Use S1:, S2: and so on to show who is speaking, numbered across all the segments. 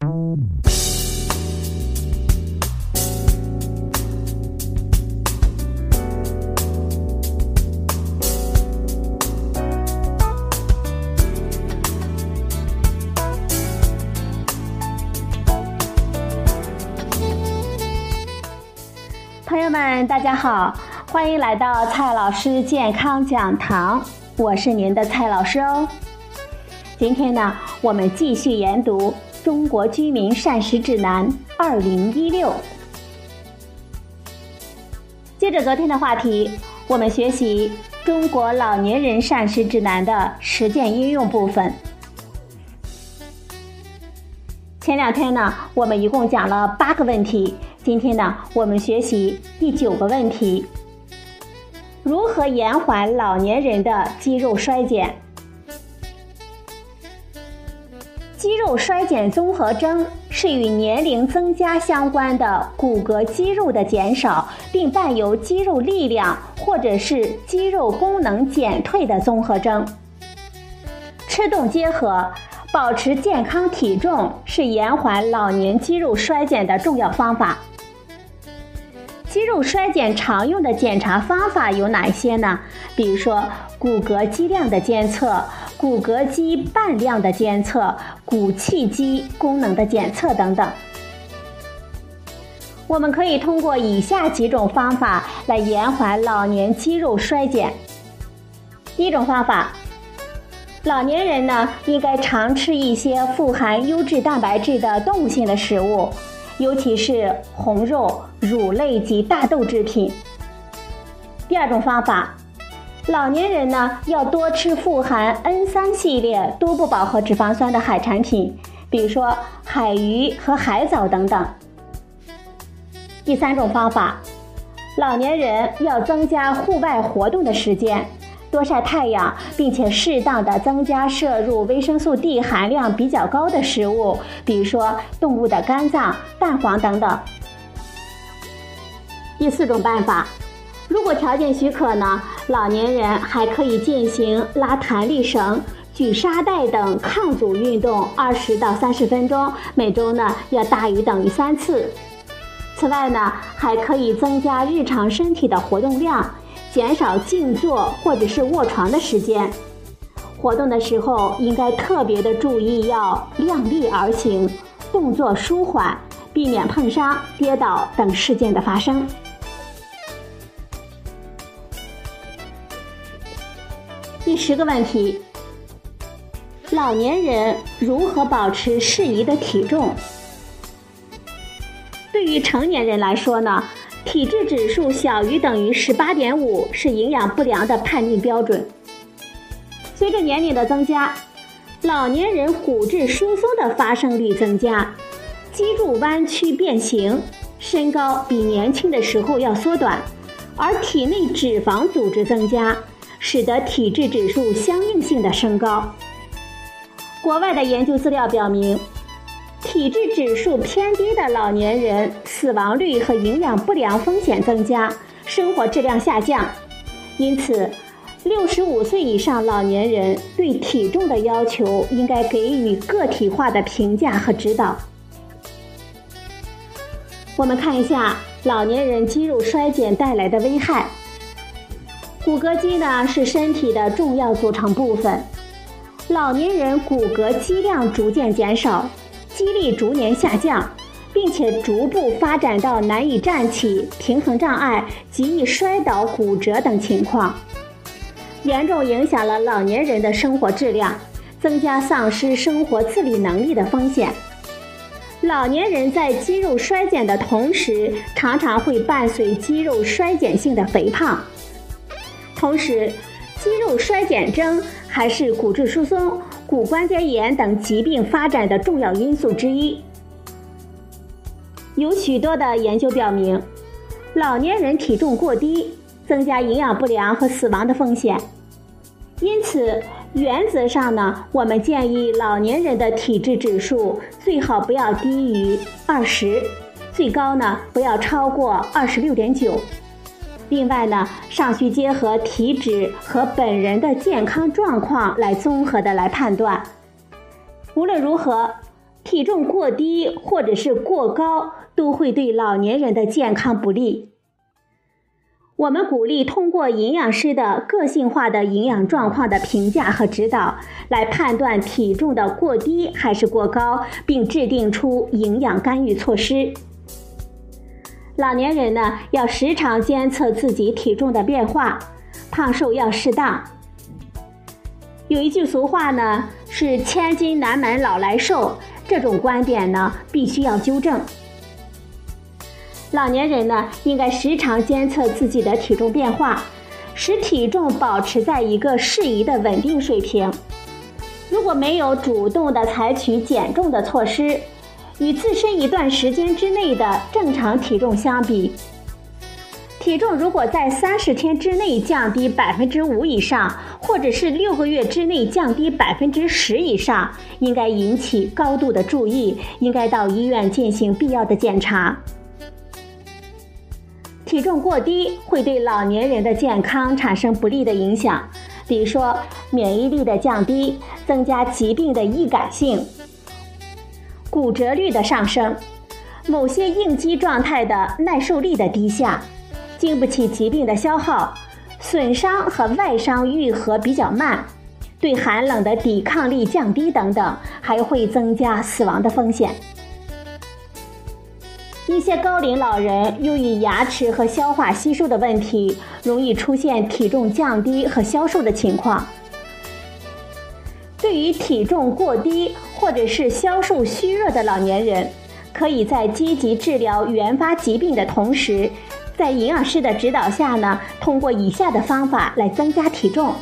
S1: 朋友们，大家好，欢迎来到蔡老师健康讲堂，我是您的蔡老师哦。今天呢，我们继续研读《中国居民膳食指南（二零一六）》。接着昨天的话题，我们学习《中国老年人膳食指南》的实践应用部分。前两天呢，我们一共讲了八个问题。今天呢，我们学习第九个问题：如何延缓老年人的肌肉衰减？肌肉衰减综合征是与年龄增加相关的骨骼肌肉的减少，并伴有肌肉力量或者是肌肉功能减退的综合征。吃动结合，保持健康体重是延缓老年肌肉衰减的重要方法。肌肉衰减常用的检查方法有哪些呢？比如说骨骼肌量的监测、骨骼肌瓣量的监测、骨气肌功能的检测等等。我们可以通过以下几种方法来延缓老年肌肉衰减。第一种方法，老年人呢应该常吃一些富含优质蛋白质的动物性的食物。尤其是红肉、乳类及大豆制品。第二种方法，老年人呢要多吃富含 N 三系列多不饱和脂肪酸的海产品，比如说海鱼和海藻等等。第三种方法，老年人要增加户外活动的时间。多晒太阳，并且适当的增加摄入维生素 D 含量比较高的食物，比如说动物的肝脏、蛋黄等等。第四种办法，如果条件许可呢，老年人还可以进行拉弹力绳、举沙袋等抗阻运动二十到三十分钟，每周呢要大于等于三次。此外呢，还可以增加日常身体的活动量。减少静坐或者是卧床的时间，活动的时候应该特别的注意，要量力而行，动作舒缓，避免碰伤、跌倒等事件的发生。第十个问题：老年人如何保持适宜的体重？对于成年人来说呢？体质指数小于等于十八点五是营养不良的判定标准。随着年龄的增加，老年人骨质疏松的发生率增加，脊柱弯曲变形，身高比年轻的时候要缩短，而体内脂肪组织增加，使得体质指数相应性的升高。国外的研究资料表明。体质指数偏低的老年人，死亡率和营养不良风险增加，生活质量下降。因此，六十五岁以上老年人对体重的要求应该给予个体化的评价和指导。我们看一下老年人肌肉衰减带来的危害。骨骼肌呢是身体的重要组成部分，老年人骨骼肌量逐渐减少。肌力逐年下降，并且逐步发展到难以站起、平衡障碍、极易摔倒、骨折等情况，严重影响了老年人的生活质量，增加丧失生活自理能力的风险。老年人在肌肉衰减的同时，常常会伴随肌肉衰减性的肥胖。同时，肌肉衰减症还是骨质疏松。骨关节炎等疾病发展的重要因素之一，有许多的研究表明，老年人体重过低，增加营养不良和死亡的风险。因此，原则上呢，我们建议老年人的体质指数最好不要低于二十，最高呢不要超过二十六点九。另外呢，尚需结合体脂和本人的健康状况来综合的来判断。无论如何，体重过低或者是过高都会对老年人的健康不利。我们鼓励通过营养师的个性化的营养状况的评价和指导，来判断体重的过低还是过高，并制定出营养干预措施。老年人呢，要时常监测自己体重的变化，胖瘦要适当。有一句俗话呢，是“千金难买老来瘦”，这种观点呢，必须要纠正。老年人呢，应该时常监测自己的体重变化，使体重保持在一个适宜的稳定水平。如果没有主动的采取减重的措施，与自身一段时间之内的正常体重相比，体重如果在三十天之内降低百分之五以上，或者是六个月之内降低百分之十以上，应该引起高度的注意，应该到医院进行必要的检查。体重过低会对老年人的健康产生不利的影响，比如说免疫力的降低，增加疾病的易感性，骨折率的上升，某些应激状态的耐受力的低下，经不起疾病的消耗，损伤和外伤愈合比较慢，对寒冷的抵抗力降低等等，还会增加死亡的风险。一些高龄老人由于牙齿和消化吸收的问题，容易出现体重降低和消瘦的情况。对于体重过低或者是消瘦虚弱的老年人，可以在积极治疗原发疾病的同时，在营养师的指导下呢，通过以下的方法来增加体重。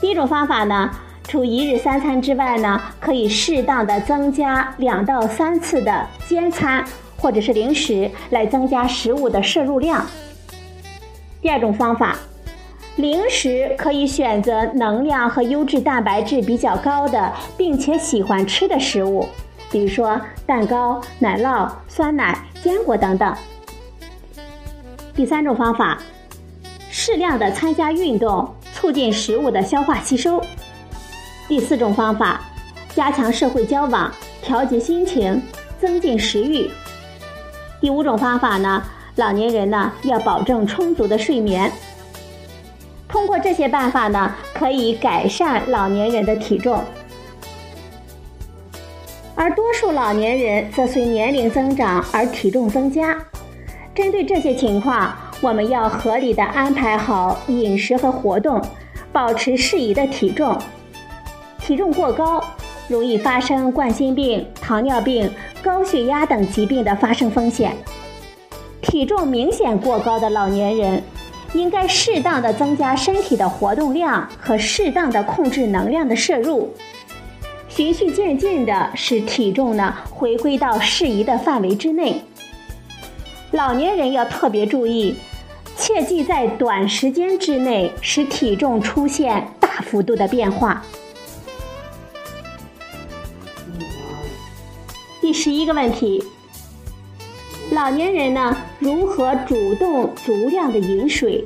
S1: 第一种方法呢。除一日三餐之外呢，可以适当的增加两到三次的煎餐或者是零食，来增加食物的摄入量。第二种方法，零食可以选择能量和优质蛋白质比较高的，并且喜欢吃的食物，比如说蛋糕、奶酪、酸奶、坚果等等。第三种方法，适量的参加运动，促进食物的消化吸收。第四种方法，加强社会交往，调节心情，增进食欲。第五种方法呢，老年人呢要保证充足的睡眠。通过这些办法呢，可以改善老年人的体重。而多数老年人则随年龄增长而体重增加。针对这些情况，我们要合理的安排好饮食和活动，保持适宜的体重。体重过高，容易发生冠心病、糖尿病、高血压等疾病的发生风险。体重明显过高的老年人，应该适当的增加身体的活动量和适当的控制能量的摄入，循序渐进的使体重呢回归到适宜的范围之内。老年人要特别注意，切忌在短时间之内使体重出现大幅度的变化。第十一个问题：老年人呢如何主动足量的饮水？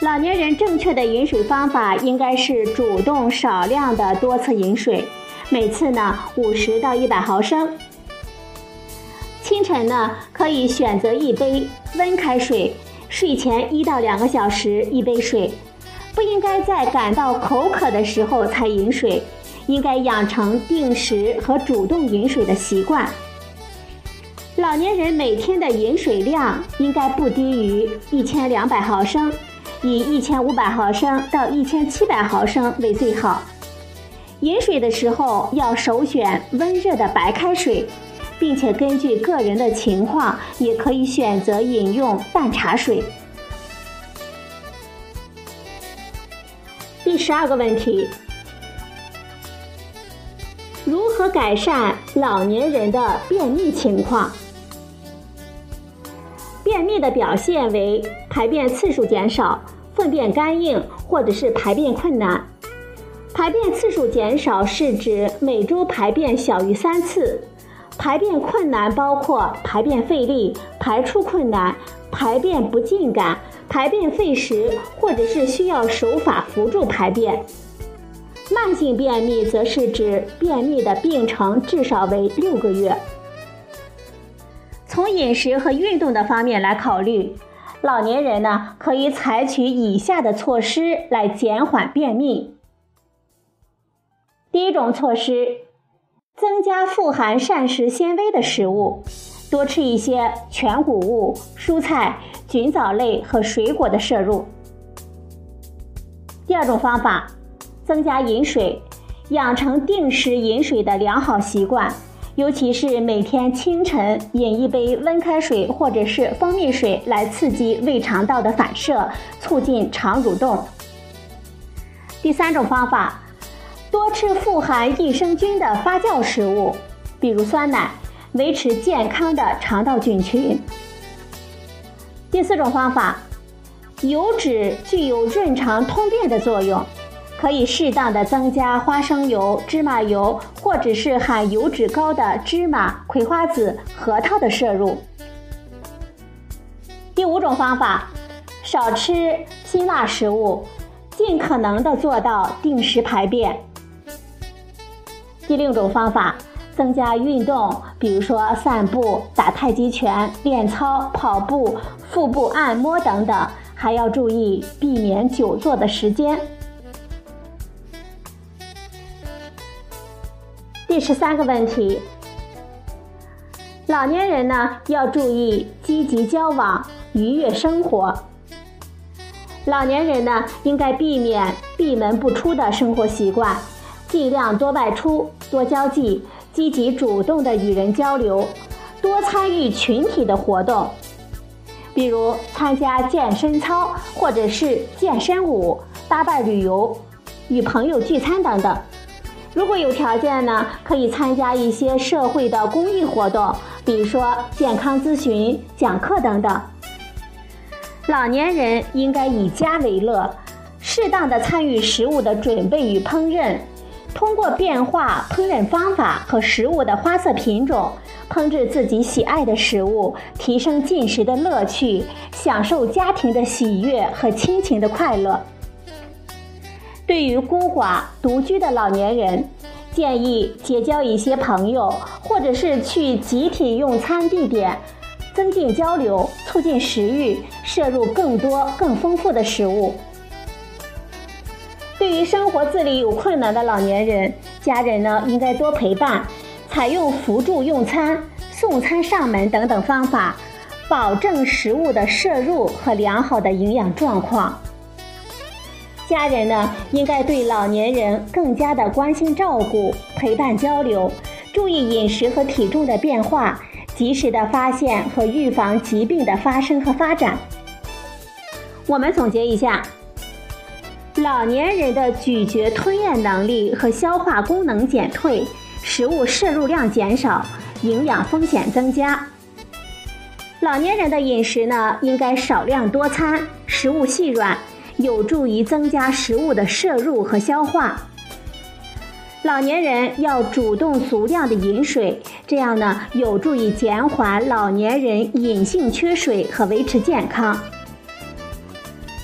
S1: 老年人正确的饮水方法应该是主动少量的多次饮水，每次呢五十到一百毫升。清晨呢可以选择一杯温开水，睡前一到两个小时一杯水，不应该在感到口渴的时候才饮水。应该养成定时和主动饮水的习惯。老年人每天的饮水量应该不低于一千两百毫升，以一千五百毫升到一千七百毫升为最好。饮水的时候要首选温热的白开水，并且根据个人的情况，也可以选择饮用淡茶水。第十二个问题。如何改善老年人的便秘情况？便秘的表现为排便次数减少、粪便干硬，或者是排便困难。排便次数减少是指每周排便小于三次。排便困难包括排便费力、排出困难、排便不尽感、排便费时，或者是需要手法辅助排便。慢性便秘则是指便秘的病程至少为六个月。从饮食和运动的方面来考虑，老年人呢可以采取以下的措施来减缓便秘。第一种措施，增加富含膳食纤维的食物，多吃一些全谷物、蔬菜、菌藻类和水果的摄入。第二种方法。增加饮水，养成定时饮水的良好习惯，尤其是每天清晨饮一杯温开水或者是蜂蜜水，来刺激胃肠道的反射，促进肠蠕动。第三种方法，多吃富含益生菌的发酵食物，比如酸奶，维持健康的肠道菌群。第四种方法，油脂具有润肠通便的作用。可以适当的增加花生油、芝麻油，或者是含油脂高的芝麻、葵花籽、核桃的摄入。第五种方法，少吃辛辣食物，尽可能的做到定时排便。第六种方法，增加运动，比如说散步、打太极拳、练操、跑步、腹部按摩等等，还要注意避免久坐的时间。第十三个问题，老年人呢要注意积极交往、愉悦生活。老年人呢应该避免闭门不出的生活习惯，尽量多外出、多交际，积极主动的与人交流，多参与群体的活动，比如参加健身操或者是健身舞、搭伴旅游、与朋友聚餐等等。如果有条件呢，可以参加一些社会的公益活动，比如说健康咨询、讲课等等。老年人应该以家为乐，适当的参与食物的准备与烹饪，通过变化烹饪方法和食物的花色品种，烹制自己喜爱的食物，提升进食的乐趣，享受家庭的喜悦和亲情的快乐。对于孤寡独居的老年人，建议结交一些朋友，或者是去集体用餐地点，增进交流，促进食欲，摄入更多更丰富的食物。对于生活自理有困难的老年人，家人呢应该多陪伴，采用辅助用餐、送餐上门等等方法，保证食物的摄入和良好的营养状况。家人呢，应该对老年人更加的关心照顾、陪伴交流，注意饮食和体重的变化，及时的发现和预防疾病的发生和发展。我们总结一下：老年人的咀嚼吞咽能力和消化功能减退，食物摄入量减少，营养风险增加。老年人的饮食呢，应该少量多餐，食物细软。有助于增加食物的摄入和消化。老年人要主动足量的饮水，这样呢有助于减缓老年人隐性缺水和维持健康。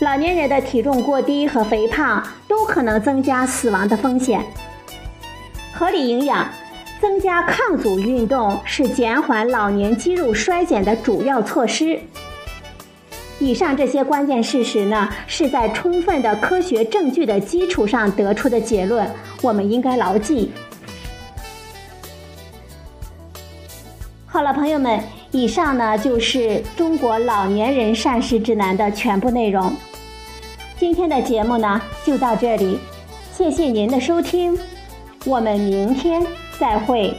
S1: 老年人的体重过低和肥胖都可能增加死亡的风险。合理营养，增加抗阻运动是减缓老年肌肉衰减的主要措施。以上这些关键事实呢，是在充分的科学证据的基础上得出的结论，我们应该牢记。好了，朋友们，以上呢就是中国老年人膳食指南的全部内容。今天的节目呢就到这里，谢谢您的收听，我们明天再会。